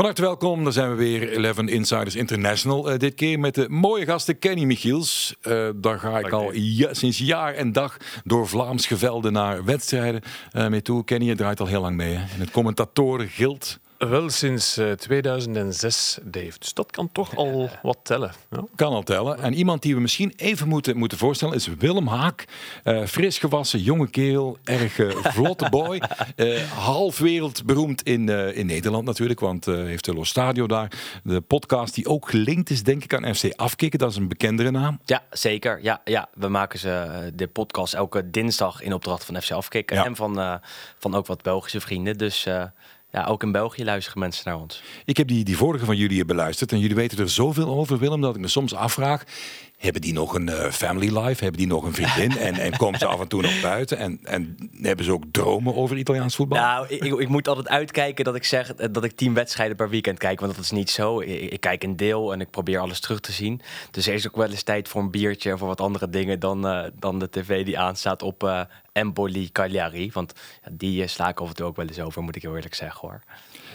Van harte welkom, daar zijn we weer, 11 Insiders International. Uh, dit keer met de mooie gasten Kenny Michiels. Uh, daar ga ik al ja, sinds jaar en dag door Vlaams gevelden naar wedstrijden uh, mee toe. Kenny, je draait al heel lang mee hè? in het commentatorengild. Wel sinds 2006, eh, Dave. Dus dat kan toch al wat tellen. Ja. Kan al tellen. En iemand die we misschien even moeten, moeten voorstellen is Willem Haak. Uh, fris gewassen, jonge kerel, erg uh, vlotte boy. half wereldberoemd in, in Nederland natuurlijk, want heeft de Los Stadio daar. De podcast die ook gelinkt is, denk ik, aan FC Afkikken. Dat is een bekendere naam. Ja, zeker. Ja, ja. We maken ze de podcast elke dinsdag in opdracht van FC Afkikken. En van, van ook wat Belgische vrienden. Dus ja, ook in België luisteren mensen naar ons. Ik heb die, die vorige van jullie beluisterd en jullie weten er zoveel over, Willem, dat ik me soms afvraag. Hebben die nog een uh, family life? Hebben die nog een vriendin? en, en komen ze af en toe nog buiten? En, en hebben ze ook dromen over Italiaans voetbal? Nou, ik, ik, moet altijd uitkijken dat ik zeg dat ik tien wedstrijden per weekend kijk. Want dat is niet zo. Ik, kijk een deel en ik probeer alles terug te zien. Dus er is ook wel eens tijd voor een biertje en voor wat andere dingen dan, uh, dan de tv die aanstaat op Empoli Cagliari. Want die sla ik af en toe ook wel eens over, moet ik heel eerlijk zeggen hoor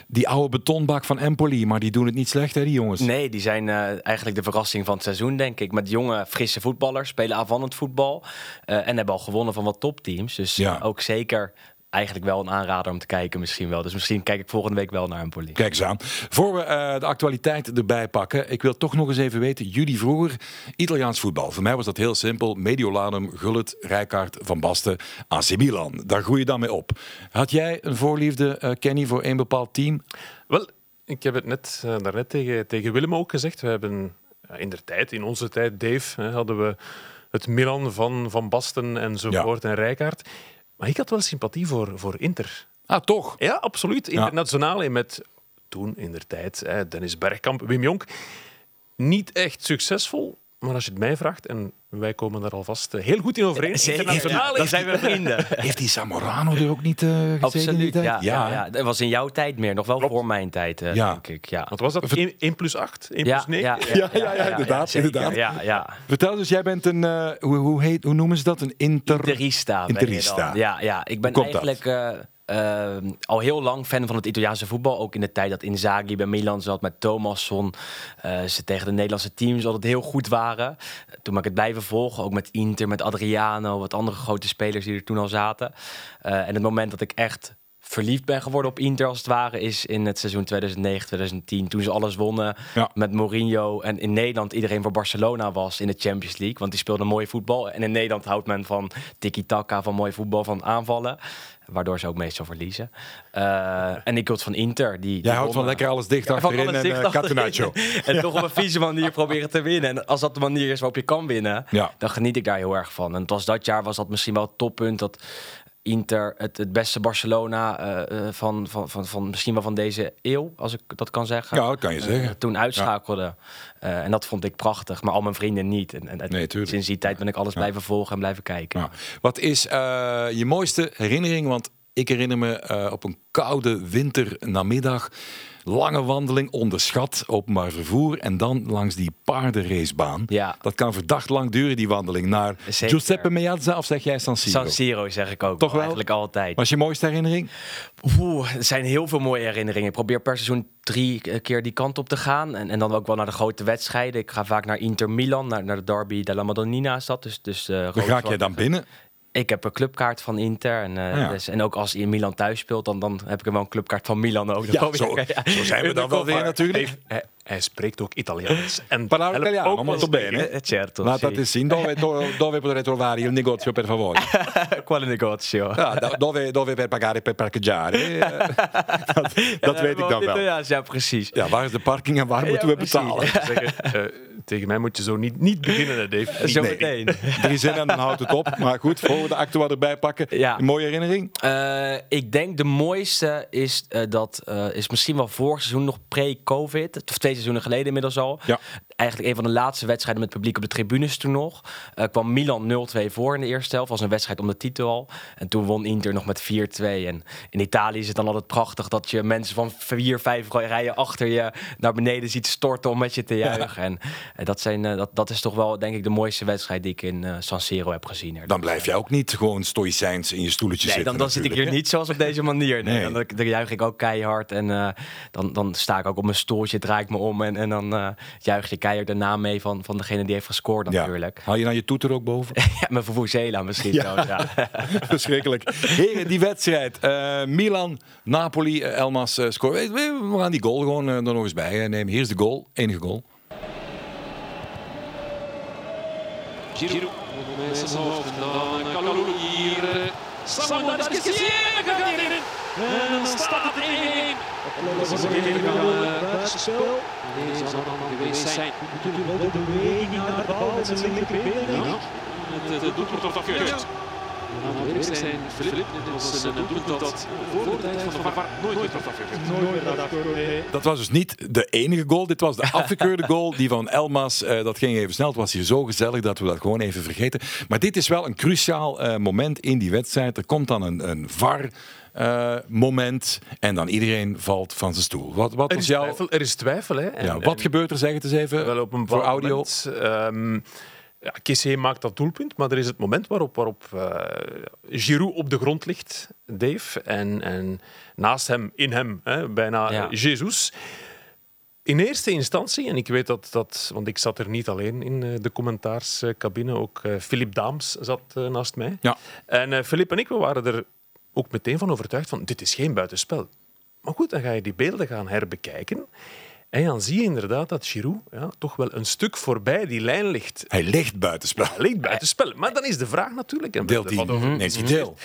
die oude betonbak van Empoli, maar die doen het niet slecht, hè, die jongens? Nee, die zijn uh, eigenlijk de verrassing van het seizoen, denk ik. Met jonge, frisse voetballers, spelen aanvallend voetbal. Uh, en hebben al gewonnen van wat topteams. Dus ja. ook zeker eigenlijk wel een aanrader om te kijken misschien wel. Dus misschien kijk ik volgende week wel naar een politie. Kijk eens aan. Voor we uh, de actualiteit erbij pakken, ik wil toch nog eens even weten, jullie vroeger Italiaans voetbal. Voor mij was dat heel simpel. Mediolanum, Gullit, Rijkaard, Van Basten, AC Milan. Daar groei je dan mee op. Had jij een voorliefde, uh, Kenny, voor een bepaald team? Wel, ik heb het net, uh, daarnet tegen, tegen Willem ook gezegd. We hebben in de tijd, in onze tijd, Dave, hadden we het Milan van Van Basten enzovoort ja. en Rijkaard. Maar ik had wel sympathie voor, voor Inter. Ah, toch? Ja, absoluut. Internationaal ja. met toen in der tijd Dennis Bergkamp, Wim Jonk. Niet echt succesfel, maar als je het mij vraagt, en wij komen daar alvast eh, heel goed in overeen. Internationaal dan zijn we vrienden. Heeft die Zamorano er ook niet uh, gezeten? Absoluut, ja, ja. ja, Dat was in jouw tijd meer, nog wel voor mijn tijd, uh, ja. denk ik. Ja. Wat was dat? 1, 1 plus 8? 1 plus 9? Ja, ja, ja, ja, inderdaad. inderdaad. Ja, ja. Vertel dus, jij bent een, uh, hoe, hoe, heet, hoe noemen ze dat? Een inter... Interista. Interista. Ja, ja, ik ben eigenlijk... Uh, al heel lang fan van het Italiaanse voetbal. Ook in de tijd dat Inzaghi bij Milan zat met Thomasson. Uh, ze tegen de Nederlandse teams altijd heel goed waren. Toen ben ik het blijven volgen. Ook met Inter, met Adriano. Wat andere grote spelers die er toen al zaten. Uh, en het moment dat ik echt verliefd ben geworden op Inter als het ware is in het seizoen 2009 2010 toen ze alles wonnen ja. met Mourinho en in Nederland iedereen voor Barcelona was in de Champions League want die speelde mooi voetbal en in Nederland houdt men van tiki taka van mooi voetbal van aanvallen waardoor ze ook meestal verliezen. Uh, en ik hield van Inter die, die jij houdt van lekker alles dicht achterin en uh, catenaccio. En toch op een vieze manier proberen te winnen. En als dat de manier is waarop je kan winnen ja. dan geniet ik daar heel erg van. En het was dat jaar was dat misschien wel het toppunt dat Inter het, het beste Barcelona uh, van, van, van, van misschien wel van deze eeuw, als ik dat kan zeggen. Ja, dat kan je zeggen. Uh, toen uitschakelde. Ja. en dat vond ik prachtig, maar al mijn vrienden niet. En, en nee, sinds die tijd ben ik alles ja. blijven volgen en blijven kijken. Ja. Wat is je mooiste herinnering? Want ik herinner me op een koude winternamiddag lange wandeling, onderschat, openbaar vervoer. En dan langs die paardenracebaan. Ja. Dat kan verdacht lang duren, die wandeling. Naar Zeker. Giuseppe Meazza of zeg jij San Siro? San Siro zeg ik ook. Toch wel? Eigenlijk altijd. Was je mooiste herinnering? Oeh, er zijn heel veel mooie herinneringen. Ik probeer per seizoen drie keer die kant op te gaan. En, en dan ook wel naar de grote wedstrijden. Ik ga vaak naar Inter Milan, naar, naar de derby della Madonnina is dat. Dus, dus, uh, Hoe ga jij dan binnen? Ik heb een clubkaart van Inter. En, uh, ja. dus, en ook als hij in Milan thuis speelt, dan, dan heb ik er wel een clubkaart van Milan ook. Ja, zo, zo zijn we dan wel weer natuurlijk. Hij, spreekt ook Italiaans. En Parla italiano, molto bene. Eh, certo, Laat sì. zien. Dove, dove potrei trovare il negozio per favore? Quale negozio? Ja, dove, dove per pagare per parcheggiare? Eh, dat, dat weet ik dan wel. Ja, precies. Ja, waar is de parking en waar moeten we betalen? Zeggen, uh, tegen mij moet je zo niet, niet beginnen, Dave. Zo meteen. Drie zinnen en dan houdt het op. Maar goed, voor de acte wat erbij pakken. Ja. Een mooie herinnering? Uh, ik denk de mooiste is uh, dat, uh, is misschien wel vorig seizoen nog pre-COVID. Of seizoenen geleden inmiddels al. Ja. Eigenlijk een van de laatste wedstrijden met publiek op de tribunes toen nog. Uh, kwam Milan 0-2 voor in de eerste helft. was een wedstrijd om de titel al. En toen won Inter nog met 4-2. En in Italië is het dan altijd prachtig dat je mensen van vier, vijf rijen achter je naar beneden ziet storten om met je te juichen. En, en, dat, zijn, uh, dat, dat is toch wel, denk ik, de mooiste wedstrijd die ik in San Siro heb gezien. Dan blijf je ook niet gewoon stoïcijns in je stoeltje nee, zitten. Dan, dan zit ik hier niet zoals op deze manier. Nee, nee. Dan, dan, juich ik ook keihard. En dan, dan sta ik ook op mijn stoeltje, draai ik me om en, en dan juich je keihard de naam mee van, van degene die heeft gescoord natuurlijk. Haal je nou je toeter ook boven? ja, mijn Vuvuzela misschien ja. ja. Verschrikkelijk. Heren, die wedstrijd. Uh, Milan, Napoli, uh, Elmas uh, scoort. We gaan die goal gewoon er nog eens bij nemen. Hier is de goal, enige goal. Giroud. En dan staat het 1-1. Dat is een hele buitenspel. Deze zal dan geweest zijn. Natuurlijk wel de beweging naar de bal met zijn linkerbeen. Het doelpunt wordt afgekeurd. Zijn, Filip, dit was een doelpunt dat voor de tijd van de VAR nooit werd afgekeurd. Dat was dus niet de enige goal. Dit was de afgekeurde goal. Die van Elmas, uh, dat ging even snel. Het was hier zo gezellig dat we dat gewoon even vergeten. Maar dit is wel een cruciaal uh, moment in die wedstrijd. Er komt dan een, een VAR. Uh, moment en dan iedereen valt van zijn stoel. Wat, wat er, was is jouw... twijfel, er is twijfel. Hè? En, ja, wat en, gebeurt er, zeg het eens even, wel op een voor audio? Moment, um, ja, Kessé maakt dat doelpunt, maar er is het moment waarop, waarop uh, Giroud op de grond ligt, Dave, en, en naast hem, in hem, hè, bijna ja. Jesus. In eerste instantie, en ik weet dat, dat, want ik zat er niet alleen in de commentaarscabine, ook Philip Daams zat naast mij. Ja. En Philip en ik we waren er ook meteen van overtuigd van dit is geen buitenspel. Maar goed, dan ga je die beelden gaan herbekijken. En dan zie je inderdaad dat Giroud ja, toch wel een stuk voorbij die lijn ligt. Hij ligt buitenspel. Hij ligt buitenspel. Maar dan is de vraag natuurlijk... En Deelt hij? Neemt hij deel?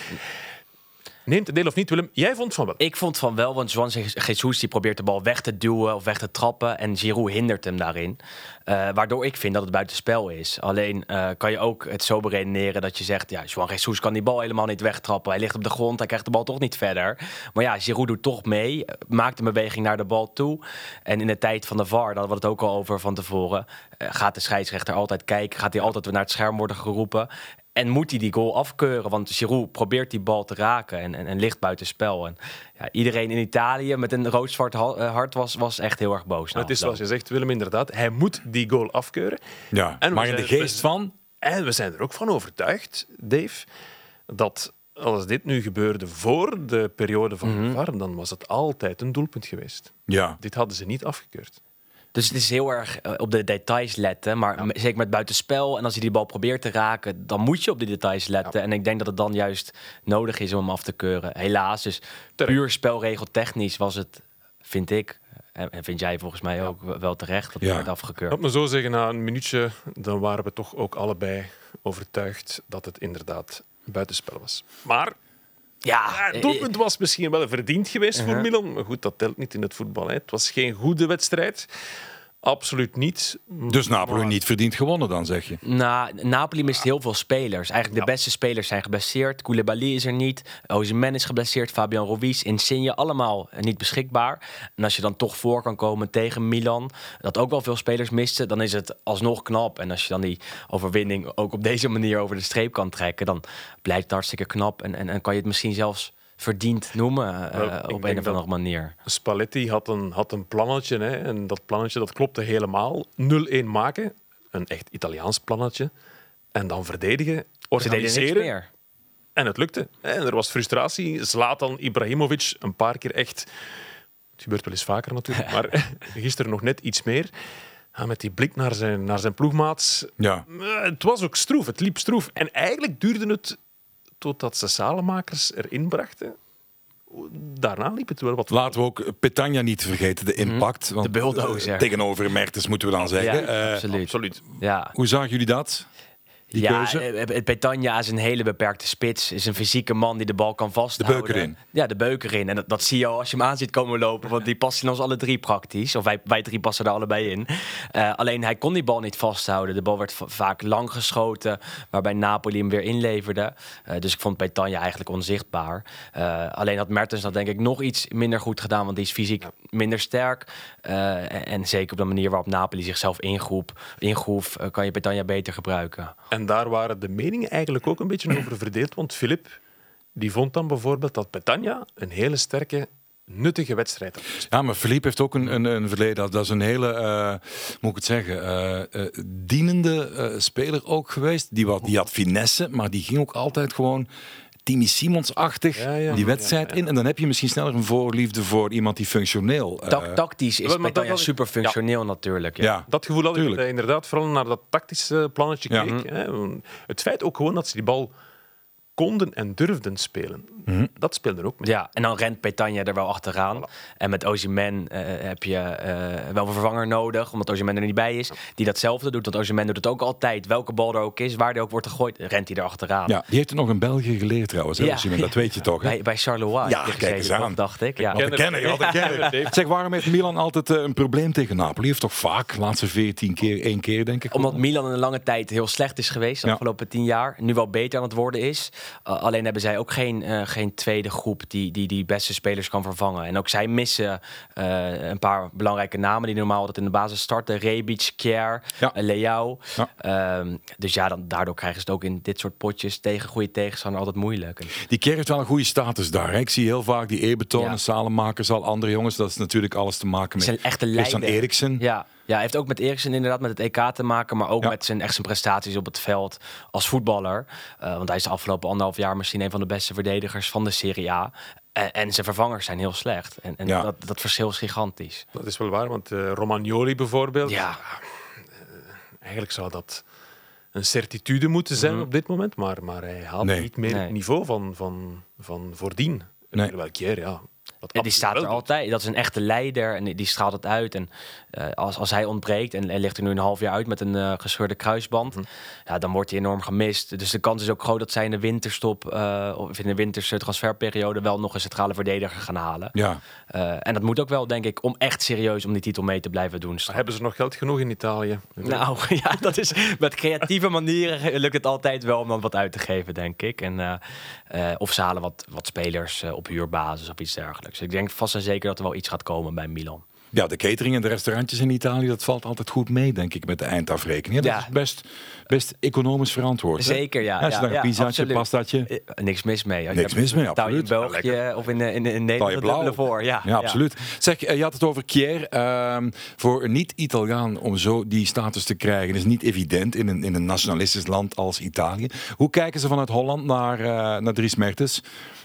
Neemt het deel of niet, Willem? Jij vond van wel. Ik vond van wel, want Juan Jesus die probeert de bal weg te duwen of weg te trappen. En Giroud hindert hem daarin. Uh, waardoor ik vind dat het buitenspel is. Alleen uh, kan je ook het zo beredeneren dat je zegt... ja, Juan Jesus kan die bal helemaal niet wegtrappen. Hij ligt op de grond, hij krijgt de bal toch niet verder. Maar ja, Giroud doet toch mee. Maakt een beweging naar de bal toe. En in de tijd van de VAR, daar hadden we het ook al over van tevoren... Uh, gaat de scheidsrechter altijd kijken. Gaat hij altijd weer naar het scherm worden geroepen. En moet hij die goal afkeuren? Want Giroud probeert die bal te raken en, en, en ligt buiten spel. En ja, iedereen in Italië met een rood-zwart hart was, was echt heel erg boos. Het is zoals je zegt, Willem, inderdaad. Hij moet die goal afkeuren. Ja, en maar in de geest van... En we zijn er ook van overtuigd, Dave, dat als dit nu gebeurde voor de periode van mm -hmm. VAR, dan was het altijd een doelpunt geweest. Ja. Dit hadden ze niet afgekeurd. Dus het is heel erg uh, op de details letten. Maar ja. zeker met buitenspel. En als hij die bal probeert te raken, dan moet je op die details letten. Ja. En ik denk dat het dan juist nodig is om hem af te keuren. Helaas. Dus Terecht. puur spelregeltechnisch was het, vind ik. En, vind jij volgens mij ook ja. wel terecht dat het werd afgekeurd. Laat me zo zeggen, na een minuutje, dan waren we toch ook allebei overtuigd dat het inderdaad buitenspel was. Maar ja, het doelpunt was misschien wel verdiend geweest uh -huh. voor Milan. Maar goed, dat telt niet in het voetbal. Hè. Het was geen goede wedstrijd. Absoluut niet. Dus Napoli maar... niet verdiend gewonnen dan, zeg je? Nou, Napoli mist heel veel spelers. Eigenlijk de ja. beste spelers zijn geblesseerd. Koulibaly is er niet. Osimhen is geblesseerd. Fabian Ruiz, Insigne, allemaal niet beschikbaar. En als je dan toch voor kan komen tegen Milan, dat ook wel veel spelers misten, dan is het alsnog knap. En als je dan die overwinning ook op deze manier over de streep kan trekken, dan blijkt het hartstikke knap. En, en, en kan je het misschien zelfs verdiend noemen uh, well, op een of andere manier. Spalletti had een, had een plannetje hè, en dat plannetje dat klopte helemaal. 0-1 maken, een echt Italiaans plannetje. En dan verdedigen, organiseren. En het lukte. En er was frustratie. Zlatan Ibrahimovic een paar keer echt... Het gebeurt wel eens vaker natuurlijk, maar gisteren nog net iets meer. Ja, met die blik naar zijn, naar zijn ploegmaats. Ja. Het was ook stroef, het liep stroef. En eigenlijk duurde het totdat ze salemakers erin brachten. Daarna liep het wel wat. Laten we ook Petagna niet vergeten, de impact. Mm, de bulldozer. Uh, tegenover Mertens moeten we dan zeggen. Ja, uh, absoluut. absoluut. Ja. Hoe zagen jullie dat? Die ja, keuze? eh, Petagna is een hele beperkte spits. Is een fysieke man die de bal kan vasthouden. beuk erin. Ja, de beuk erin. En dat, dat zie je al als je hem aan ziet komen lopen. Want die past in ons alle drie praktisch. Of wij, wij drie passen er allebei in. Eh, alleen hij kon die bal niet vasthouden. De bal werd va- vaak lang geschoten. Waarbij Napoli hem weer inleverde. Eh, dus ik vond Petagna eigenlijk onzichtbaar. Eh, alleen had Mertens dat denk ik nog iets minder goed gedaan. Want die is fysiek minder sterk. Eh, en, en zeker op de manier waarop Napoli zichzelf ingroep, ingroef... eh, kan je Petagna beter gebruiken. En daar waren de meningen eigenlijk ook een beetje over verdeeld. Want Filip die vond dan bijvoorbeeld dat Petagna een hele sterke, nuttige wedstrijd. Ja, maar Philippe heeft ook een, een, verleden. Dat, is een hele, eh, moet ik het zeggen, eh, eh, dienende speler ook geweest. Die, wat, die had finesse, maar die ging ook altijd gewoon Timmy Simons-achtig Ja, ja. die wedstrijd Ja, ja. in. En dan heb je misschien sneller een voorliefde voor iemand die functioneel... eh, Tak- tactisch is maar dat Petagna super functioneel natuurlijk. Ja. ja, Dat gevoel had ik inderdaad vooral naar dat tactische plannetje Ja. keek. Hè. Het feit ook gewoon dat ze die bal konden en durfden spelen. Mhm. Dat speelde ook mee. Ja, en dan rent Petagna er wel achteraan. En met Osimhen eh, heb je eh, wel een vervanger nodig, omdat Osimhen er niet bij is. Die datzelfde doet, want Osimhen doet het ook altijd. Welke bal er ook is, waar die ook wordt gegooid, rent hij er achteraan. ja, die heeft het nog in België geleerd trouwens. hè, Ja, dat weet je toch? hè? Bij, bij Charleroi. Ja, kijk gezeten, eens aan. Dacht ik. Ja. Wat een kenner, wat een kenner. Zeg, waarom heeft Milan altijd eh, een probleem tegen Napoli? Heeft toch vaak, laatste 14 keer, één keer denk ik. Omdat Milan in een lange tijd heel slecht is geweest, de afgelopen tien jaar. Nu wel beter aan het worden is. Uh, alleen hebben zij ook geen, eh, geen tweede groep die, die die beste spelers kan vervangen. En ook zij missen eh, een paar belangrijke namen die normaal altijd in de basis starten. Rebic, Kjaer, Ja. eh, Leao. Ja. Ehm, dus ja, dan, daardoor krijgen ze het ook in dit soort potjes tegen goede tegenstander altijd moeilijk. En Die Kerr heeft wel een goede status daar. Hè? Ik zie heel vaak die Ebeton Ja. en Salemakers, al andere jongens. Dat is natuurlijk alles te maken met zijn echte Christian. Eriksen. Ja, ja, hij heeft ook met Eriksen inderdaad met het EK te maken, maar ook Ja. met zijn echt zijn prestaties op het veld als voetballer. Eh, want hij is de afgelopen anderhalf jaar misschien een van de beste verdedigers van de Serie A. En, en zijn vervangers zijn heel slecht. En, en Ja. dat, dat verschil is gigantisch. Dat is wel waar, want eh, Romagnoli bijvoorbeeld, Ja, eigenlijk zou dat een certitude moeten zijn op dit moment, maar, maar hij haalt Nee. niet meer Mhm. Nee. het niveau van, van, van voordien. Nee. Terwijl Kjaer, ja, dat En die staat er altijd. Dat is een echte leider en die- die straalt het uit. En eh, als, als hij ontbreekt en hij ligt er nu een half jaar uit met een eh, gescheurde kruisband, Mhm. ja, dan wordt hij enorm gemist. Dus de kans is ook groot dat zij in de winterstop eh, of in de winterse transferperiode wel nog een centrale verdediger gaan halen. Ja. Eh, en dat moet ook wel, denk ik, om echt serieus om die titel mee te blijven doen. Maar hebben ze nog geld genoeg in Italië? Nou ja, dat is met creatieve manieren lukt het altijd wel om dan wat uit te geven, denk ik. En, eh, eh, of ze halen wat, wat spelers op huurbasis of iets dergelijks. Ik denk vast en zeker dat er wel iets gaat komen bij Milan. Ja, de catering en de restaurantjes in Italië, dat valt altijd goed mee, denk ik, met de eindafrekening. Ja, dat Ja. is best, best economisch verantwoord. Zeker, ja. Als je ja, daar een pizzaatje, absoluut. pastaatje... Eh, niks mis mee. Niks mis mee, je in absoluut. België of in, eh, in, in Nederland voor. Ja, Ja, absoluut. Zeg, eh, je had het over Kier. Ehm, voor een niet-Italiaan om zo die status te krijgen is niet evident in een, in een nationalistisch land als Italië. Hoe kijken ze vanuit Holland naar, eh naar Dries Mertens?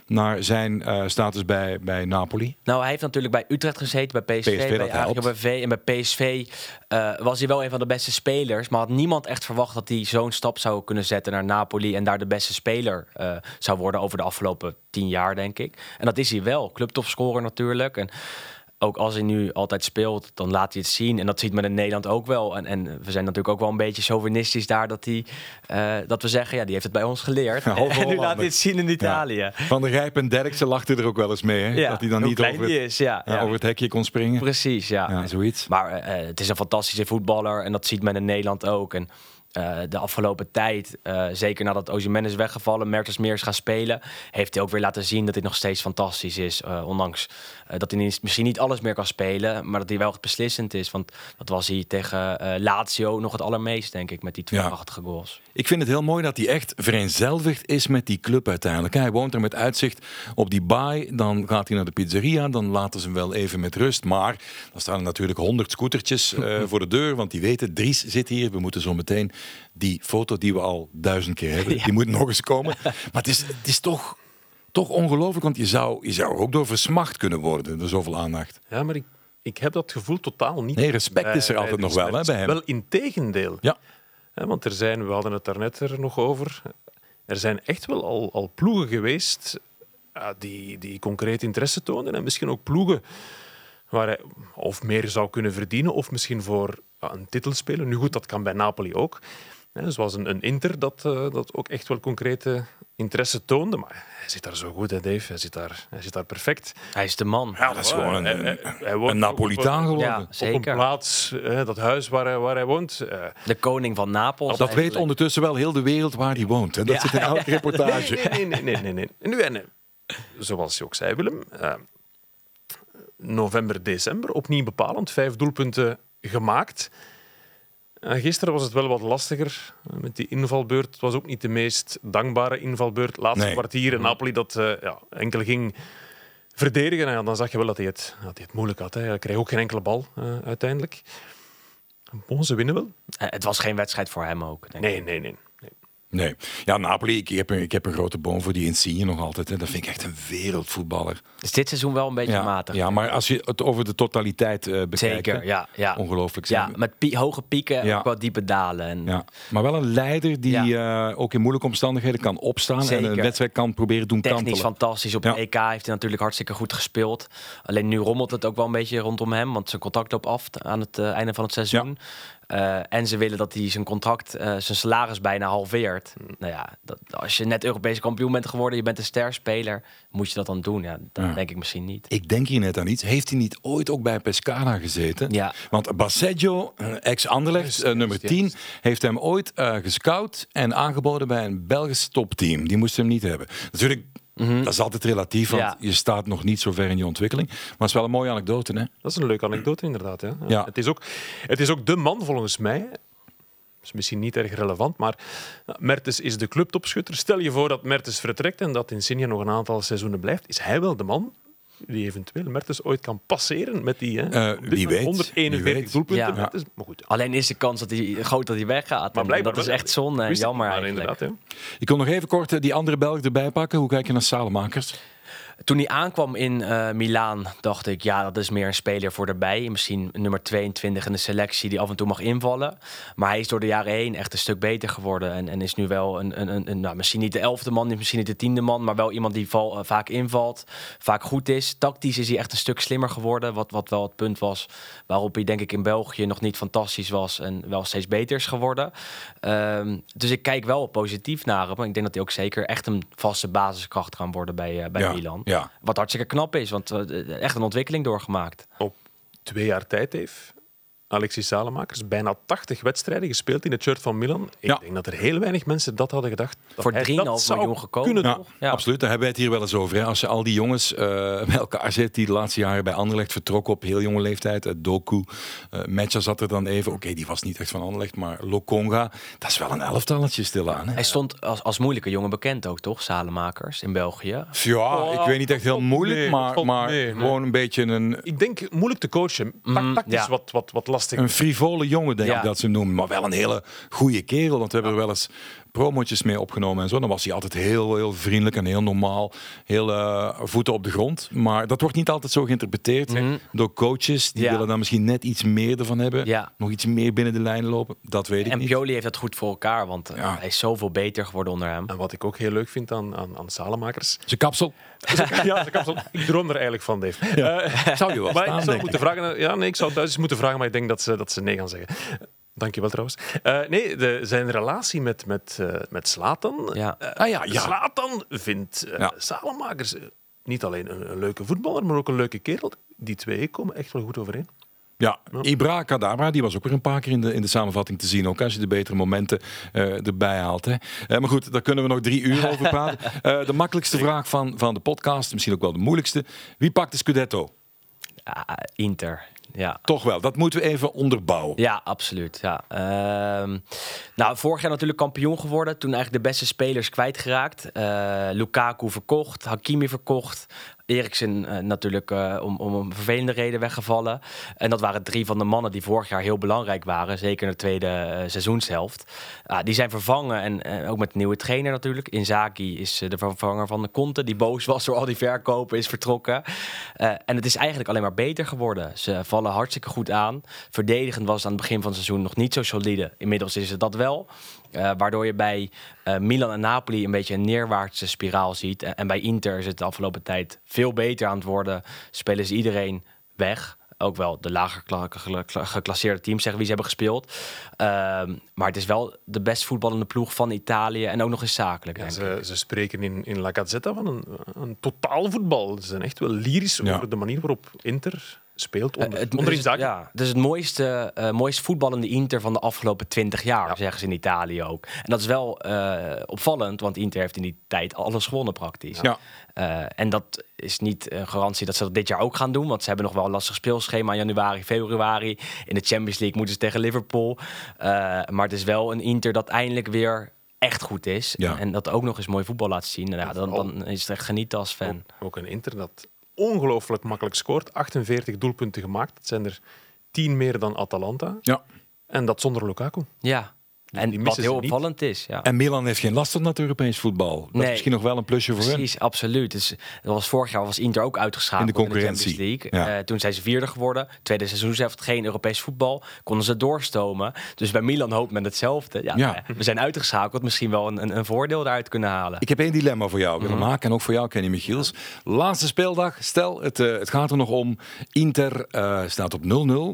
Naar zijn eh, status bij, bij Napoli? Nou, hij heeft natuurlijk bij Utrecht gezeten, bij PSV, PSV, bij. AGBV. En bij PSV eh, was hij wel een van de beste spelers. Maar had niemand echt verwacht dat hij zo'n stap zou kunnen zetten naar Napoli. En daar de beste speler eh, zou worden over de afgelopen tien jaar, denk ik. En dat is hij wel. Clubtopscorer natuurlijk. En ook als hij nu altijd speelt, dan laat hij het zien. En dat ziet men in Nederland ook wel. En, en we zijn natuurlijk ook wel een beetje chauvinistisch daar dat, hij, eh, dat we zeggen, ja, die heeft het bij ons geleerd. Ja, en nu laat hij het zien in Italië. Van der Rijp en Derksen lachten er ook wel eens mee. Hè? Ja, dat hij dan niet over het, is. Over het hekje kon springen. Precies, ja. Zoiets. Maar eh, het is een fantastische voetballer en dat ziet men in Nederland ook. En eh, de afgelopen tijd, eh, zeker nadat Osimhen is weggevallen, Mertens meer is gaan spelen, heeft hij ook weer laten zien dat hij nog steeds fantastisch is. eh, ondanks dat hij niet- misschien niet alles meer kan spelen, maar dat hij wel beslissend is. Want dat was hij tegen Lazio nog het allermeest, denk ik, met die twee Ja. prachtige goals. Ik vind het heel mooi dat hij echt vereenzelvigd is met die club uiteindelijk. Hij woont er met uitzicht op die baai. Dan gaat hij naar de pizzeria. Dan laten ze hem wel even met rust. Maar dan staan er natuurlijk honderd scootertjes voor de deur. Want die weten, Dries zit hier. We moeten zo meteen die foto die we al duizend keer hebben. Ja. Die moet nog eens komen. Maar het is, het is toch, toch ongelooflijk. Want je zou, je zou er ook door versmacht kunnen worden. Door zoveel aandacht. Ja, maar ik, ik heb dat gevoel totaal niet. Nee, respect is er altijd nog wel, hè, bij hem. Wel in tegendeel. Ja. Hè, want er zijn, we hadden het daarnet er nog over, er zijn echt wel al, al ploegen geweest ja, die, die concreet interesse toonden. En misschien ook ploegen waar hij of meer zou kunnen verdienen of misschien voor een titel spelen. Nu goed, dat kan bij Napoli ook. zoals een, een Inter dat, uh, dat ook echt wel concrete interesse toonde. Maar hij zit daar zo goed, hè, Dave. Hij zit daar, hij zit daar perfect. Hij is de man. Ja, dat is gewoon een, hij, hij, een Napolitaan geworden. Ja, zeker. Op een plaats, dat huis waar hij, waar hij woont. de koning van Napels. Dat weet ondertussen wel heel de wereld waar hij woont. Hè. Dat zit in elke reportage. Nee, nee, nee. nee, nee, nee. Nu, en, zoals je ook zei, Willem... November, december. Opnieuw bepalend. Vijf doelpunten gemaakt. Gisteren was het wel wat lastiger uh, met die invalbeurt. Het was ook niet de meest dankbare invalbeurt. Laatste nee. kwartier in Napoli dat uh, ja, enkel ging verdedigen. En dan zag je wel dat hij het, dat hij het moeilijk had. Hè. Hij kreeg ook geen enkele bal uiteindelijk. Bon, ze winnen wel. het was geen wedstrijd voor hem ook. Denk nee, nee, nee. Nee. Ja, Napoli, ik heb, een, ik heb een grote boom voor die Insigne nog altijd. Hè. Dat vind ik echt een wereldvoetballer. Is dit seizoen wel een beetje ja, matig? Ja, maar als je het over de totaliteit uh, bekijkt... Zeker, ja. ja. Ongelooflijk. Ja, met pie hoge pieken en ook wat diepe dalen. En... Ja. Maar wel een leider die uh, ook in moeilijke omstandigheden kan opstaan... Zeker. en een wedstrijd kan proberen doen Technisch kantelen. fantastisch. Op de EK heeft hij natuurlijk hartstikke goed gespeeld. Alleen nu rommelt het ook wel een beetje rondom hem... want zijn contract loopt af aan het uh, einde van het seizoen. Uh, en ze willen dat hij zijn contract, uh, zijn salaris bijna halveert. Mm. Nou ja, dat, als je net Europese kampioen bent geworden, je bent een sterspeler, moet je dat dan doen? Ja, dat ja. denk ik misschien niet. Ik denk hier net aan iets. Heeft hij niet ooit ook bij Pescara gezeten? Ja. Want Basseggio, ex-Anderlecht, uh, nummer 10, heeft hem ooit gescout en aangeboden bij een Belgisch topteam. Die moest hem niet hebben. Natuurlijk Mm -hmm. Dat is altijd relatief, want ja. je staat nog niet zo ver in je ontwikkeling. Maar het is wel een mooie anekdote. Hè? Dat is een leuke anekdote, inderdaad. Ja. ja. Het, is ook, het is ook de man, volgens mij. is misschien niet erg relevant, maar Mertens is de clubtopschutter. Stel je voor dat Mertens vertrekt en dat Insigne nog een aantal seizoenen blijft. Is hij wel de man die eventueel Mertens ooit kan passeren met die hè, uh, wie weet, 141 doelpunten. Ja. Is, maar goed. Alleen is de kans dat hij groot dat hij weggaat. Maar dat is echt zonde en jammer maar inderdaad. Ja. Ik kon nog even kort die andere Belg erbij pakken. Hoe kijk je naar Salemakers? Toen hij aankwam in uh, Milaan, dacht ik, ja, dat is meer een speler voor erbij. Misschien nummer 22 in de selectie die af en toe mag invallen. Maar hij is door de jaren heen echt een stuk beter geworden. En, en is nu wel een, een, een, een nou, misschien niet de elfde man, misschien niet de tiende man, maar wel iemand die val, uh, vaak invalt, vaak goed is. Tactisch is hij echt een stuk slimmer geworden. Wat, wat wel het punt was waarop hij, denk ik, in België nog niet fantastisch was en wel steeds beter is geworden. Um, dus ik kijk wel positief naar hem. Maar ik denk dat hij ook zeker echt een vaste basiskracht kan worden bij, uh, bij ja. Milan. Ja. Wat hartstikke knap is, want uh, echt een ontwikkeling doorgemaakt. Op twee jaar tijd heeft Alexis Salemakers bijna 80 wedstrijden gespeeld in het shirt van Milan. Ik Ja. denk dat er heel weinig mensen dat hadden gedacht. dat Voor hij 3,5 dat zou miljoen gekomen. kunnen Ja, absoluut. Daar hebben wij het hier wel eens over. Hè. Als je al die jongens uh, bij elkaar zet die de laatste jaren bij Anderlecht vertrokken op heel jonge leeftijd. Uh, Doku, uh, Matcha zat er dan even. Oké, die was niet echt van Anderlecht, maar Lokonga. Dat is wel een elftalletje stilaan. Hè. Hij stond als, als moeilijke jongen bekend ook, toch? Salemakers in België. Ja, Oh, ik weet niet echt heel moeilijk, maar, maar nee. gewoon een beetje een, Ik denk moeilijk te coachen. Mm, Tactisch ja. wat, wat, wat lastig. een frivole jongen, denk Ja. ik dat ze hem noemen. Maar wel een hele goede kerel, want we hebben er wel eens promotjes mee opgenomen en zo. Dan was hij altijd heel, heel vriendelijk en heel normaal. Heel eh, voeten op de grond. Maar dat wordt niet altijd zo geïnterpreteerd Mhm. door coaches. Die Ja. willen dan misschien net iets meer ervan hebben. Ja. Nog iets meer binnen de lijnen lopen. Dat weet ik En niet. Pioli heeft dat goed voor elkaar, want uh, Ja. hij is zoveel beter geworden onder hem. En wat ik ook heel leuk vind aan, aan, aan Salemakers. Zijn kapsel ja, ik, heb- ik droom er eigenlijk van, Dave. Eh, zou je wel maar staan, ik zou moeten vragen. Ja, nee, ik zou Duitsers moeten vragen, maar ik denk dat ze, dat ze nee gaan zeggen. Dankjewel trouwens. Eh, nee, de, zijn relatie met, met, eh, met Slatan. Ja. Eh, Ah ja, ja. Slatan vindt eh Ja. Salemakers niet alleen een, een leuke voetballer, maar ook een leuke kerel. Die twee komen echt wel goed overeen. Ja, Ibra Kadabra, die was ook weer een paar keer in de, in de samenvatting te zien. Ook als je de betere momenten eh, erbij haalt. Hè. Eh, maar goed, daar kunnen we nog drie uur over praten. Eh, de makkelijkste vraag van, van de podcast, misschien ook wel de moeilijkste. Wie pakt de Scudetto? Ah, Inter, ja. Toch wel, dat moeten we even onderbouwen. Ja, absoluut. Ja. Ehm, nou, vorig jaar natuurlijk kampioen geworden. Toen eigenlijk de beste spelers kwijtgeraakt. Eh Lukaku verkocht, Hakimi verkocht. Eriksen eh, natuurlijk eh, om, om een vervelende reden weggevallen. En dat waren drie van de mannen die vorig jaar heel belangrijk waren. Zeker in de tweede eh, seizoenshelft. Ah, die zijn vervangen en ook met een nieuwe trainer natuurlijk. Inzaghi is de vervanger van de Conte. Die boos was door al die verkopen, is vertrokken. En het is eigenlijk alleen maar beter geworden. Ze vallen hartstikke goed aan. Verdedigend was het aan het begin van het seizoen nog niet zo solide. Inmiddels is het dat wel. Eh, waardoor je bij eh, Milan en Napoli een beetje een neerwaartse spiraal ziet. En, en bij Inter is het de afgelopen tijd veel beter aan het worden. Spelen ze iedereen weg. ook wel de lager geclasseerde teams zeggen wie ze hebben gespeeld. Ehm, maar het is wel de best voetballende ploeg van Italië en ook nog eens zakelijk. ze, ze, spreken in, in La Gazzetta van een, een totaalvoetbal. Ze zijn echt wel lyrisch over de manier waarop Inter speelt onder, uh, het, onder Ja, het is het mooiste, uh, mooiste voetballende Inter van de afgelopen twintig jaar, zeggen ze in Italië ook. En dat is wel uh, opvallend, want Inter heeft in die tijd alles gewonnen praktisch. Ja. en dat is niet een garantie dat ze dat dit jaar ook gaan doen, want ze hebben nog wel een lastig speelschema in januari, februari. In de Champions League moeten ze tegen Liverpool. maar het is wel een Inter dat eindelijk weer echt goed is. Ja. En dat ook nog eens mooi voetbal laat zien. Nou, ja, dan, dan is het echt genieten als fan. Ook, ook een Inter dat ongelooflijk makkelijk scoort. 48 doelpunten gemaakt. Dat zijn er 10 meer dan Atalanta. Ja. En dat zonder Lukaku. Ja, en wat heel opvallend is. Ja. En Milan heeft geen last van dat Europees voetbal. Dat nee, is misschien nog wel een plusje voor precies, hen. absoluut. Dus, dat was vorig jaar was Inter ook uitgeschakeld in de concurrentie. League. Ja. Uh, toen zijn ze vierde geworden. Tweede seizoen zelf geen Europees voetbal. Konden ze doorstomen. Dus bij Milan hoopt men hetzelfde. Ja, ja. We zijn uitgeschakeld. Misschien wel een, een, een, voordeel daaruit kunnen halen. Ik heb één dilemma voor jou willen mhm. maken. En ook voor jou, Kenny Michiels. Laatste speeldag. Stel, het, uh, het gaat er nog om. Inter uh, staat op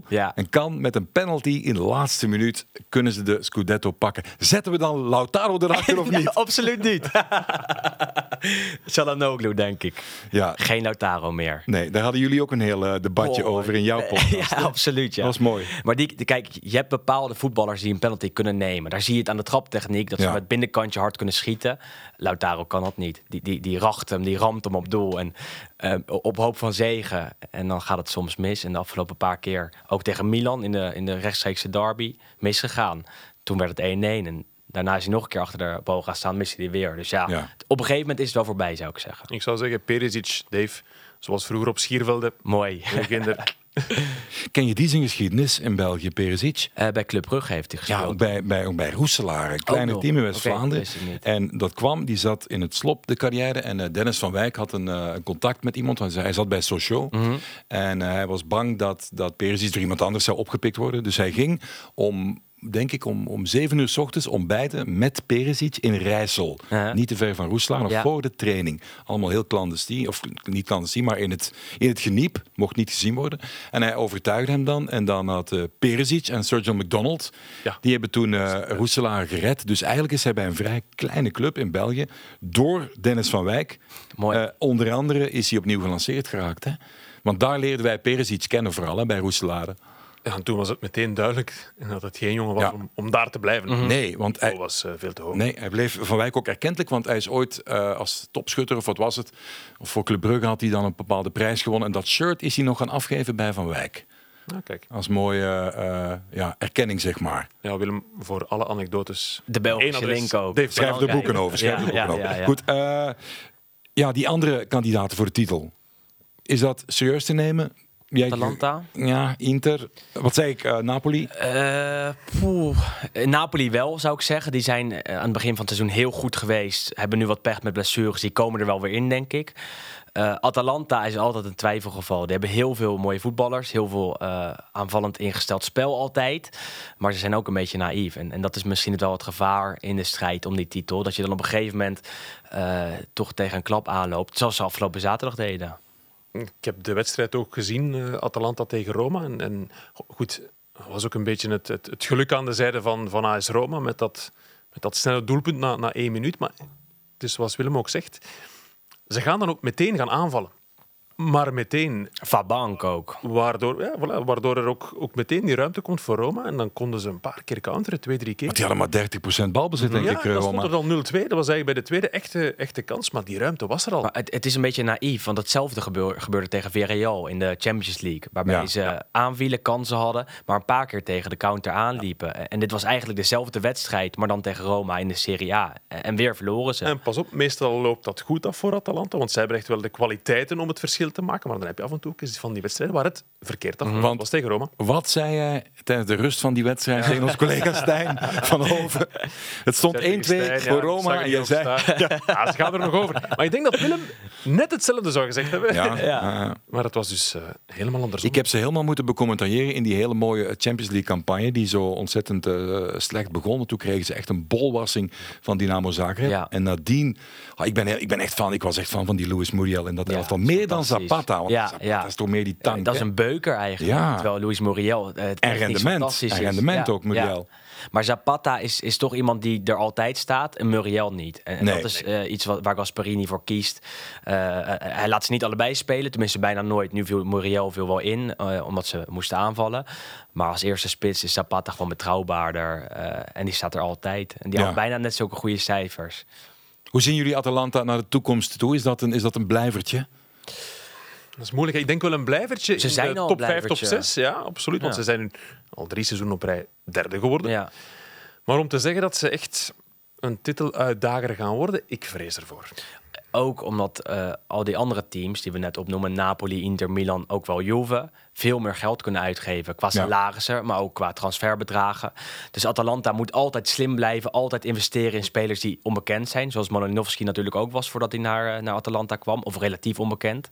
0-0. Ja. En kan met een penalty in de laatste minuut... kunnen ze de Scudetto pakken. Zetten we dan Lautaro erachter of niet? absoluut niet. Chalanoglu, denk ik. Ja. Geen Lautaro meer. Nee, daar hadden jullie ook een heel uh, debatje over in jouw podcast. ja, absoluut. Ja. Dat was mooi. Maar die, kijk, je hebt bepaalde voetballers die een penalty kunnen nemen. Daar zie je het aan de traptechniek, dat ze met binnenkantje hard kunnen schieten. Lautaro kan dat niet. Die, die, die racht hem, die ramt hem op doel. En uh, op hoop van zegen. En dan gaat het soms mis. En de afgelopen paar keer, ook tegen Milan in de, in de rechtstreekse derby, misgegaan. Toen werd het 1-1 en daarna is hij nog een keer achter de boog gaan staan, miste hij weer. Dus ja, op een gegeven moment is het wel voorbij, zou ik zeggen. Ik zou zeggen, Perisic, Dave, zoals vroeger op Schiervelde. Mooi. Ken je die zijn geschiedenis in België, Perisic? Uh, bij Club Brugge heeft hij gespeeld. Ja, ook bij, bij, ook bij Roeselaar, een kleine team in West-Vlaanderen. en dat kwam, die zat in het slop, de carrière. En uh, Dennis van Wijk had een uh, contact met iemand, want hij zat bij Sochaux. Mm En hij was bang dat, dat Perisic door iemand anders zou opgepikt worden. Dus hij ging om denk ik, om, om 7 uur s ochtends ontbijten met Perisic in Rijssel. Niet te ver van Roeslaan, nog voor de training. Allemaal heel clandestien, of niet clandestien, maar in het, in het geniep. Mocht niet gezien worden. En hij overtuigde hem dan. En dan had uh, Perisic en Sergio McDonald, ja. die hebben toen uh, Roeselaar gered. Dus eigenlijk is hij bij een vrij kleine club in België, door Dennis van Wijk, Mooi. Uh, onder andere is hij opnieuw gelanceerd geraakt. Hè? Want daar leerden wij Perisic kennen vooral, hè, bij Roeselaar. Ja, en toen was het meteen duidelijk dat het geen jongen was om, om, daar te blijven. Mhm. Nee, want hij was uh, veel te hoog. Nee, hij bleef Van Wijk ook erkentelijk, want hij is ooit uh, als topschutter, of wat was het, of voor Club Brugge had hij dan een bepaalde prijs gewonnen. En dat shirt is hij nog gaan afgeven bij Van Wijk. Ah, kijk. Als mooie uh, ja, erkenning, zeg maar. Ja, Willem, voor alle anekdotes. De Belgische link ook. Schrijf de boeken over. Schrijf ja, de boeken ja, over. Goed, ja, die andere kandidaten voor de titel. Is dat serieus te nemen? Atalanta. Ja, Inter. Wat zei ik? Uh, Napoli? Uh, Napoli wel, zou ik zeggen. Die zijn aan het begin van het seizoen heel goed geweest. Hebben nu wat pech met blessures. Die komen er wel weer in, denk ik. Uh, Atalanta is altijd een twijfelgeval. Die hebben heel veel mooie voetballers. Heel veel aanvallend ingesteld spel altijd. Maar ze zijn ook een beetje naïef. En, en dat is misschien wel het gevaar in de strijd om die titel. Dat je dan op een gegeven moment toch tegen een klap aanloopt. Zoals ze afgelopen zaterdag deden. Ik heb de wedstrijd ook gezien, uh, Atalanta tegen Roma. En, en goed, was ook een beetje het, het, het, geluk aan de zijde van, van AS Roma met dat, met dat snelle doelpunt na, na één minuut. Maar dus zoals Willem ook zegt, ze gaan dan ook meteen gaan aanvallen. Maar meteen. Fabank ook. Waardoor, ja, voilà, waardoor er ook, ook meteen die ruimte komt voor Roma. En dan konden ze een paar keer counteren, twee, drie keer. Want die hadden maar 30% balbezit, denk ja, ik. Ja, dat stond er dan 0-2. Dat was eigenlijk bij de tweede echte, echte kans. Maar die ruimte was er al. Maar het, het is een beetje naïef. Want hetzelfde gebeurde tegen Villarreal in de Champions League. Waarbij ze aanvielen, kansen hadden. Maar een paar keer tegen de counter aanliepen. En dit was eigenlijk dezelfde wedstrijd. Maar dan tegen Roma in de Serie A. En weer verloren ze. En pas op, meestal loopt dat goed af voor Atalanta. Want zij hebben echt wel de kwaliteiten om het verschil te maken. Maar dan heb je af en toe is van die wedstrijden waar het verkeerd af mm was tegen Roma. Wat zei jij tijdens de rust van die wedstrijd tegen ons collega Stijn van Hoven? Het stond 1-2 voor Roma en je zei... Ja. ze gaan er nog over. Maar ik denk dat Willem net hetzelfde zou gezegd hebben. Ja. Maar het was dus eh, helemaal andersom. Ik heb ze helemaal moeten becommentariëren in die hele mooie Champions League campagne die zo ontzettend eh, slecht begon. Toen kregen ze echt een bolwassing van Dynamo Zagreb. Ja. En nadien, ah, ik, ben, ik ben echt fan, ik was echt fan van die Louis Muriel in dat Ja, elftal. Meer dan. Zapata, want Ja, Zapata ja. is toch meer die tank. dat is een beuker eigenlijk. Ja. Terwijl Luis Muriel eh, En rendement, en is. rendement ook, Muriel. Maar Zapata is, is toch iemand die er altijd staat en Muriel niet. En, en Nee. dat is eh, iets wat, waar Gasparini voor kiest. Eh, eh, hij laat ze niet allebei spelen, tenminste bijna nooit. Nu viel Muriel viel wel in, eh, omdat ze moesten aanvallen. Maar als eerste spits is Zapata gewoon betrouwbaarder. eh, en die staat er altijd. En die had bijna net zulke goede cijfers. Hoe zien jullie Atalanta naar de toekomst toe? Is dat een, is dat een blijvertje? Dat is moeilijk. Ik denk wel een blijvertje Ze in zijn de al top 5, top blijvertje. 6. Ja, absoluut. Want ze zijn nu al drie seizoenen op rij derde geworden. Ja. Maar om te zeggen dat ze echt een titeluitdager gaan worden, ik vrees ervoor. Ook omdat eh, al die andere teams die we net opnoemen, Napoli, Inter, Milan, ook wel Juve, veel meer geld kunnen uitgeven. Qua Ja. salarissen, maar ook qua transferbedragen. Dus Atalanta moet altijd slim blijven, altijd investeren in spelers die onbekend zijn. Zoals Malinowski natuurlijk ook was voordat hij naar, eh, naar Atalanta kwam, of relatief onbekend.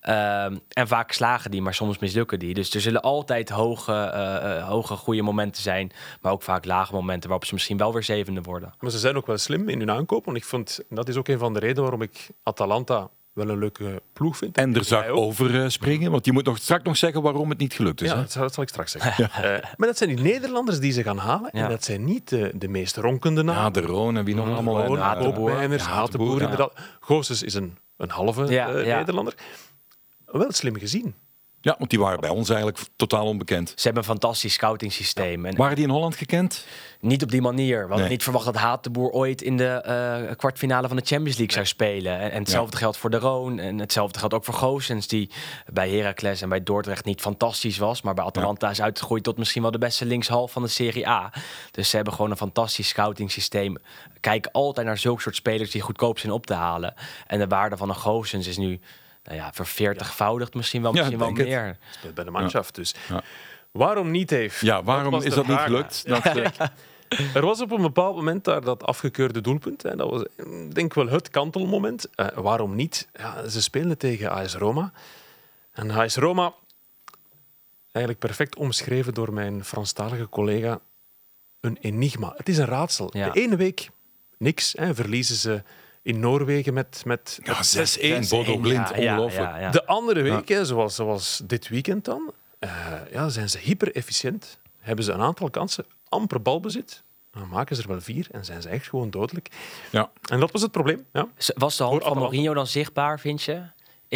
Ehm, en vaak slagen die, maar soms mislukken die. Dus er zullen altijd hoge, eh, eh, hoge goede momenten zijn, maar ook vaak lage momenten waarop ze misschien wel weer zevende worden. Maar ze zijn ook wel slim in hun aankoop. Want ik vond, dat is ook een van de redenen waarom ik Atalanta wel een leuke ploeg vind. En er zag ook. over eh, springen, want je moet nog straks nog zeggen waarom het niet gelukt is. Ja, hè? dat zal, dat zal ik straks zeggen. Eh, maar dat zijn die Nederlanders die ze gaan halen. Ja. En dat zijn niet de, de meest ronkende namen. Ja, de Roon en wie nog allemaal. Gewoon en, eh, Hatenboer. Koopmeiners, inderdaad. Goossens is een, een halve Ja, eh, ja. Nederlander. Wel slim gezien. Ja, want die waren bij ons eigenlijk totaal onbekend. Ze hebben een fantastisch scouting systeem. En Waren die in Holland gekend? Niet op die manier. We hadden Nee. niet verwacht dat Haat de Boer ooit in de eh, kwartfinale van de Champions League zou spelen. En, en hetzelfde geldt voor de Roon. En hetzelfde geldt ook voor Goossens, die bij Heracles en bij Dordrecht niet fantastisch was. Maar bij Atalanta is uitgegroeid tot misschien wel de beste linkshalf van de Serie A. Dus ze hebben gewoon een fantastisch scouting systeem. Kijken altijd naar zulke soort spelers die goedkoop zijn op te halen. En de waarde van een Goossens is nu nou ja, verveertigvoudigd misschien wel, Ja, misschien wel het. meer. Speelt bij de manschaft. Dus Ja. waarom niet, Dave? Ja, waarom is dat niet gelukt? Dat, eh, Er was op een bepaald moment daar dat afgekeurde doelpunt. Hè. Dat was, ik denk wel, het kantelmoment. Eh, waarom niet? Ja, ze speelden tegen AS Roma. En AS Roma, eigenlijk perfect omschreven door mijn Franstalige collega, een enigma. Het is een raadsel. Ja. De ene week niks. Hè, verliezen ze in Noorwegen met... met, ja, met 6-1, Bodo Blind, ongelooflijk. ja, ja. de andere week, hè, zoals, zoals dit weekend dan, eh, ja, zijn ze hyper-efficiënt. Hebben ze een aantal kansen, amper balbezit. Dan maken ze er wel vier en zijn ze echt gewoon dodelijk. Ja. En dat was het probleem. Ja. Was de hand Voor van. Mourinho dan zichtbaar, vind je?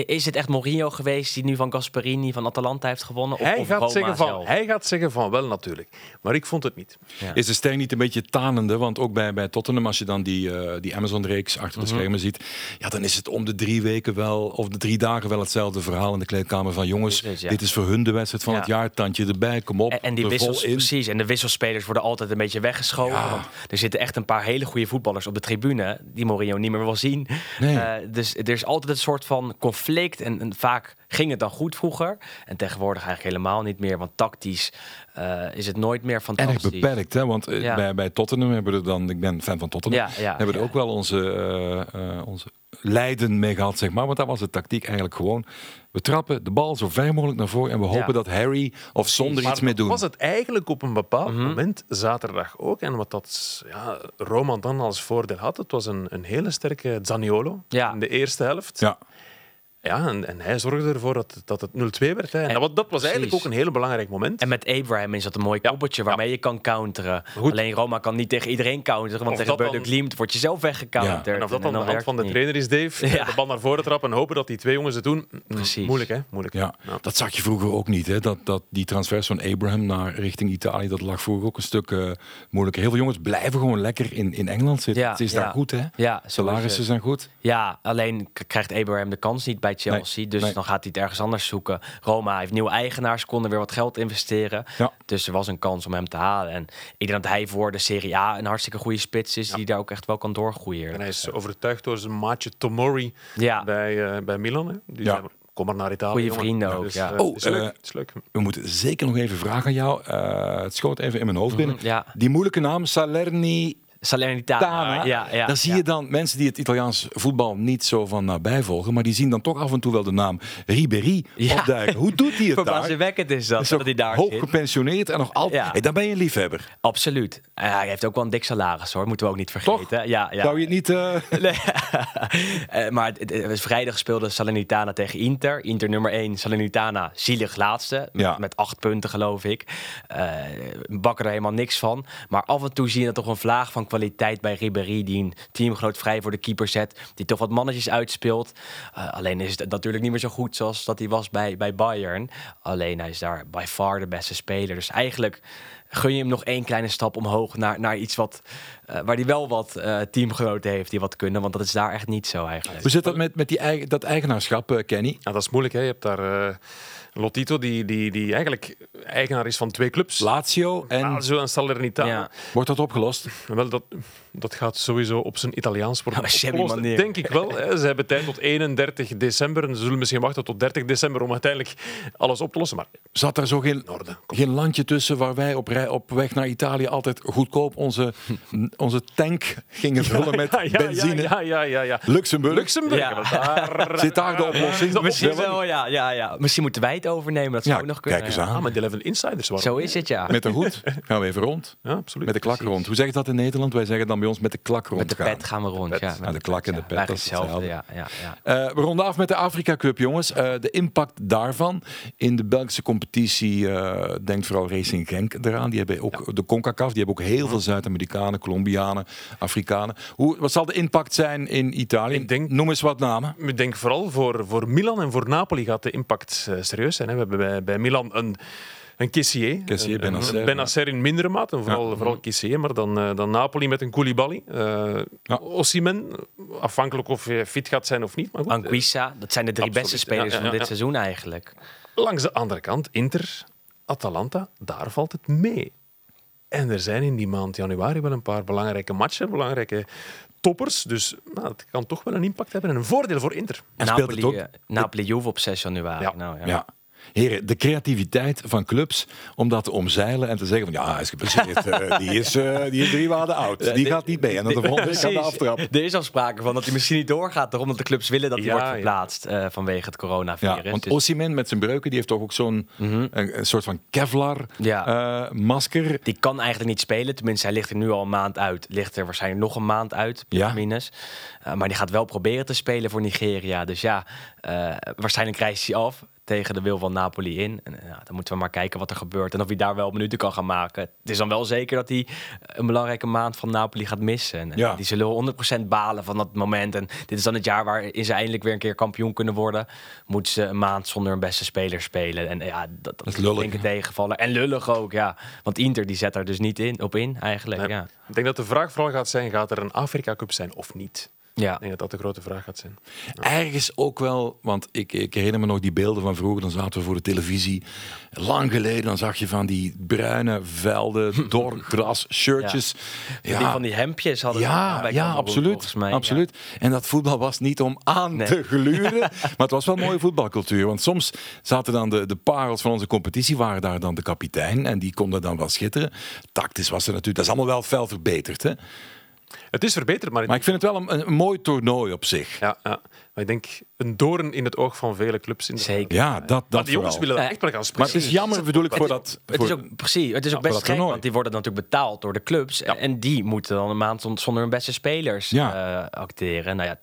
Is het echt Mourinho geweest die nu van Gasperini van Atalanta heeft gewonnen? Of, Hij, of gaat Roma zeggen van, zelf? hij gaat zeggen van wel natuurlijk. Maar ik vond het niet. Ja. Is de ster niet een beetje tanende? Want ook bij, bij Tottenham, als je dan die, eh, die Amazon-reeks achter de schermen ziet, ja, dan is het om de drie weken wel, of de drie dagen wel hetzelfde verhaal in de kleedkamer van jongens, ja. dit is voor hun de wedstrijd van Ja. het jaar, tandje erbij, kom op, En, en die vol wissels, in. precies. En de wisselspelers worden altijd een beetje weggeschoven. Ja. Want er zitten echt een paar hele goede voetballers op de tribune die Mourinho niet meer wil zien. Nee. Eh, dus er is altijd een soort van conflict. En, en vaak ging het dan goed vroeger. En tegenwoordig eigenlijk helemaal niet meer. Want tactisch eh, is het nooit meer Erg fantastisch. beperkt, hè? want eh, Ja. bij, bij Tottenham hebben we er dan, ik ben fan van Tottenham, Ja, ja, hebben we er ook wel onze, eh, eh, onze lijden mee gehad, zeg maar. Want daar was de tactiek eigenlijk gewoon, we trappen de bal zo ver mogelijk naar voren en we hopen Ja. dat Harry of zonder Maar iets mee doen. was het eigenlijk op een bepaald Mhm. moment, zaterdag ook. En wat dat ja, Roma dan als voordeel had, het was een, een hele sterke Zaniolo Ja. in de eerste helft. Ja, Ja, en, en hij zorgde ervoor dat, dat het 0-2 werd. Hè. En, dat, dat was eigenlijk ook een heel belangrijk moment. En met Abraham is dat een mooi Ja. koppeltje waarmee je kan counteren. Goed. Alleen Roma kan niet tegen iedereen counteren. Want Of tegen dat dan- Beude Glimt word je zelf weggecounterd. En of dat dan de hand van de trainer is, Dave, Ja. de bal naar voren trappen en hopen dat die twee jongens het doen. Mm, Precies. Moeilijk, hè? Moeilijk. ja. dat zag je vroeger ook niet. Hè? Dat, dat die transfers van Abraham naar richting Italië, dat lag vroeger ook een stuk eh, moeilijker. Heel veel jongens blijven gewoon lekker in, in Engeland zitten. Ja, het is ja. daar goed, hè? Ja, Salarissen zijn goed. Ja, alleen krijgt Abraham de kans niet bij Chelsea. dus nee. dan gaat hij het ergens anders zoeken. Roma heeft nieuwe eigenaars, konden weer wat geld investeren. Ja. Dus er was een kans om hem te halen. En ik denk dat hij voor de Serie A een hartstikke goede spits is... die daar ook echt wel kan doorgroeien. En hij is overtuigd door zijn maatje Tomori Ja, bij, eh, bij Milan. Hè. Die Ja. kom maar naar Italië. Goeie jongen." vrienden Ja, ook, dus, ja. eh, Oh, het is leuk. eh, is leuk. We moeten zeker nog even vragen aan jou. Eh, het schoot even in mijn hoofd binnen. Mhm, ja. Die moeilijke naam, Salerni Salernitana. Ja, ja, dan zie je dan mensen die het Italiaans voetbal niet zo van nabij volgen, maar die zien dan toch af en toe wel de naam Ribéry opduiken. Hoe doet hij het daar? Verbazingwekkend is dat, Is dat hij daar hoog zit. gepensioneerd en nog altijd. Hey, dan ben je een liefhebber. Absoluut. Hij heeft ook wel een dik salaris hoor, moeten we ook niet vergeten. Ja, ja. Zou je het niet... Nee. Eh, maar het, het was vrijdag speelde Salernitana tegen Inter. Inter nummer 1, Salernitana zielig laatste. Ja. Met acht punten geloof ik. Eh bakken er helemaal niks van. Maar af en toe zie je toch een vlaag van kwaliteit bij Ribéry... die een teamgenoot vrij voor de keeper zet. Die toch wat mannetjes uitspeelt. Eh, alleen is het natuurlijk niet meer zo goed zoals dat hij was bij, bij Bayern. Alleen hij is daar by far de beste speler. Dus eigenlijk gun je hem nog één kleine stap omhoog naar, naar iets wat, eh, waar hij wel wat eh, teamgenoten heeft die wat kunnen. Want dat is daar echt niet zo eigenlijk. hoe zit dat met, met die eigen, dat eigenaarschap, Kenny? Ja, dat is moeilijk. Hè. Je hebt daar eh, Lotito, die, die, die eigenlijk eigenaar is van twee clubs. Lazio en... Lazio en Salernitana. Ja. Wordt dat opgelost? Wel, dat, dat gaat sowieso op zijn Italiaans worden shabby opgelost. manier. Denk ik wel. Hè. Ze hebben tijd tot 31 december. En ze zullen misschien wachten tot 30 december om uiteindelijk alles op te lossen. Maar Zat daar zo geen, orde. Geen landje tussen waar wij op, rij, op weg naar Italië altijd goedkoop onze, onze tank gingen vullen met Ja, ja, benzine? Ja, ja, ja, ja. Luxemburg. Luxemburg. Daar, Zit daar de oplossing? Misschien wel, ja, ja, ja. Misschien moeten wij het overnemen. Dat zou Ja, ook nog kunnen. kijk eens ja. aan. Ah, met de Eleven Insiders. waarom? Zo is het, ja. Met de hoed gaan we even rond. Ja, absoluut. Met de klak rond. Hoe zeg je dat in Nederland? Wij zeggen dan bij ons met de klak rond. Met de pet gaan we rond. Ja, Ah, met de klak en de ja. pet, Eigenlijk dat is hetzelfde, hetzelfde. ja, ja, ja. Eh, we ronden af met de Afrika Cup, jongens. Eh, de impact daarvan in de Belgische competitie eh, denkt vooral Racing Genk eraan. Die hebben ook de CONCACAF, die hebben ook heel veel Zuid-Amerikanen, Colombianen, Afrikanen. Hoe, wat zal de impact zijn in Italië? Ik denk- Noem eens wat namen. Ik denk vooral voor, voor Milan en voor Napoli gaat de impact serieus zijn. Hè. We hebben bij, bij Milan een, een Kessier. Kessier, Benacer, in mindere mate, en vooral, vooral Kessier. Maar dan, eh, dan Napoli met een Koulibaly. Uh, Ja. Osimhen, afhankelijk of je fit gaat zijn of niet. Maar goed, eh, Anguissa, dat zijn de drie Absoluut, beste spelers ja, ja, van dit ja. seizoen eigenlijk. Langs de andere kant, Inter, Atalanta, daar valt het mee. En er zijn in die maand januari wel een paar belangrijke matchen, belangrijke toppers. Dus nou, het kan toch wel een impact hebben en een voordeel voor Inter. En speelt Napoli, het ook? Napoli Juve op 6 januari. Ja. Nou, ja. Ja. Heren, de creativiteit van clubs om dat te omzeilen en te zeggen van ja, hij is geblesseerd. eh, die, is, eh, die is drie maanden oud. Die gaat niet mee. En dan de volgende week aan de aftrap. Er is al sprake van dat hij misschien niet doorgaat. Daarom dat de clubs willen dat hij Ja, wordt verplaatst eh, vanwege het coronavirus. Ja, want Dus- met zijn breuken, die heeft toch ook zo'n een, een soort van Kevlar Ja. eh, masker. Die kan eigenlijk niet spelen. Tenminste, hij ligt er nu al een maand uit. Ligt er waarschijnlijk nog een maand uit, Ja. minus. Maar die gaat wel proberen te spelen voor Nigeria. Dus ja, waarschijnlijk reist hij af tegen de wil van Napoli in. En, eh, ja, dan moeten we maar kijken wat er gebeurt. En of hij daar wel minuten kan gaan maken. Het is dan wel zeker dat hij een belangrijke maand van Napoli gaat missen. En, eh, Ja. Die zullen 100% balen van dat moment. En dit is dan het jaar waarin ze eindelijk weer een keer kampioen kunnen worden. Moeten ze een maand zonder hun beste speler spelen. En eh, ja, dat, dat is lullig, denk ik tegenvallen. En lullig ook, ja. Want Inter die zet er dus niet in, op in, eigenlijk. Nee. Ja. Ik denk dat de vraag vooral gaat zijn, gaat er een Afrika Cup zijn of niet? Ja. Ik denk dat dat de grote vraag gaat zijn. Ergens ook wel, want ik, ik herinner me nog die beelden van vroeger. Dan zaten we voor de televisie. Lang geleden, dan zag je van die bruine velden, dor gras, shirtjes. Die van die hemdjes hadden Ja, bij ja, absoluut. mij. absoluut. En dat voetbal was niet om aan Nee. te gluren. maar het was wel mooie voetbalcultuur. Want soms zaten dan de, de parels van onze competitie, waren daar dan de kapitein. En die konden dan wel schitteren. Tactisch was er natuurlijk, dat is allemaal wel fel verbeterd. Hè? Het is verbeterd, maar, Maar ik vind het wel een, een mooi toernooi op zich. ja, ja. maar ik denk een doorn in het oog van vele clubs. In de- Zeker. Ja, dat, Maar dat die jongens willen echt wel gaan spelen. Maar het is jammer, bedoel ik, voor dat... Het is ook, precies, het is ook best gek, want die worden natuurlijk betaald door de clubs. En die moeten dan een maand zon- zonder hun beste spelers Ja. eh, acteren. Nou ja,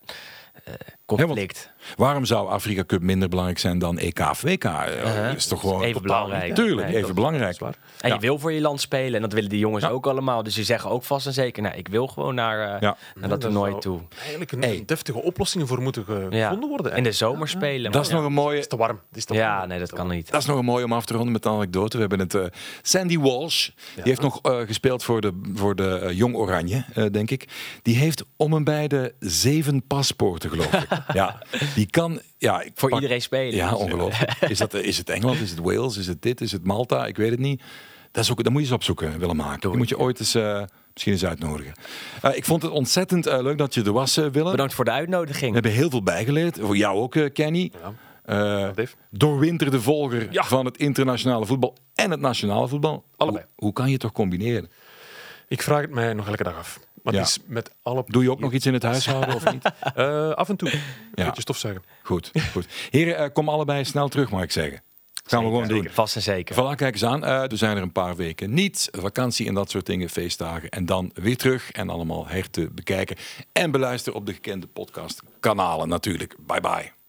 eh, conflict. Waarom zou Afrika Cup minder belangrijk zijn dan EK of WK? Uh, Uh-huh. is toch gewoon Even belangrijk. Tuurlijk, Nee, even belangrijk. En Ja. je wil voor je land spelen. En dat willen die jongens Ja. ook allemaal. Dus die zeggen ook vast en zeker, nou, ik wil gewoon naar, eh, Ja. naar dat Daar toernooi toe. Eigenlijk een, Hey. een deftige oplossing voor moeten ge- Ja. gevonden worden. In de zomer spelen. Dat is nog een mooie, Het is te warm. Is te Ja, warm. nee, dat kan niet. Dat is nog een mooie om af te ronden met een anekdote. We hebben het eh, Sandy Walsh. Die heeft nog eh, gespeeld voor de, voor de eh, Jong Oranje, eh, denk ik. Die heeft om en bij de zeven paspoorten, geloof ik. ja, die kan. Ja, ik Voor pak- iedereen spelen. Ja, ongelooflijk. Is, dat, is het Engeland? Is het Wales? Is het dit? Is het Malta? Ik weet het niet. Dat, is ook, dat moet je eens opzoeken, willen maken. Die moet je ooit eens, eh, misschien eens uitnodigen. Eh, ik vond het ontzettend eh, leuk dat je er was, eh, Willem. Bedankt voor de We uitnodiging. hebben heel veel bijgeleerd. Voor jou ook, Kenny. Ja. Eh, doorwinterde volger Ja. van het internationale voetbal en het nationale voetbal. Allebei. Hoe, hoe kan je het toch combineren? Ik vraag het mij nog elke dag af. Maar het is met alle... Doe je ook nog iets in het huishouden of niet? Uh, af en toe. Een beetje stofzuigen. Goed, goed. Heren, uh, kom allebei snel terug, mag ik zeggen. Gaan we gewoon doen. Vast en zeker. Voilà, kijk eens aan. Uh, er zijn er een paar weken niet. Vakantie en dat soort dingen, feestdagen. En dan weer terug en allemaal her te bekijken. En beluisteren op de gekende podcastkanalen natuurlijk. Bye bye.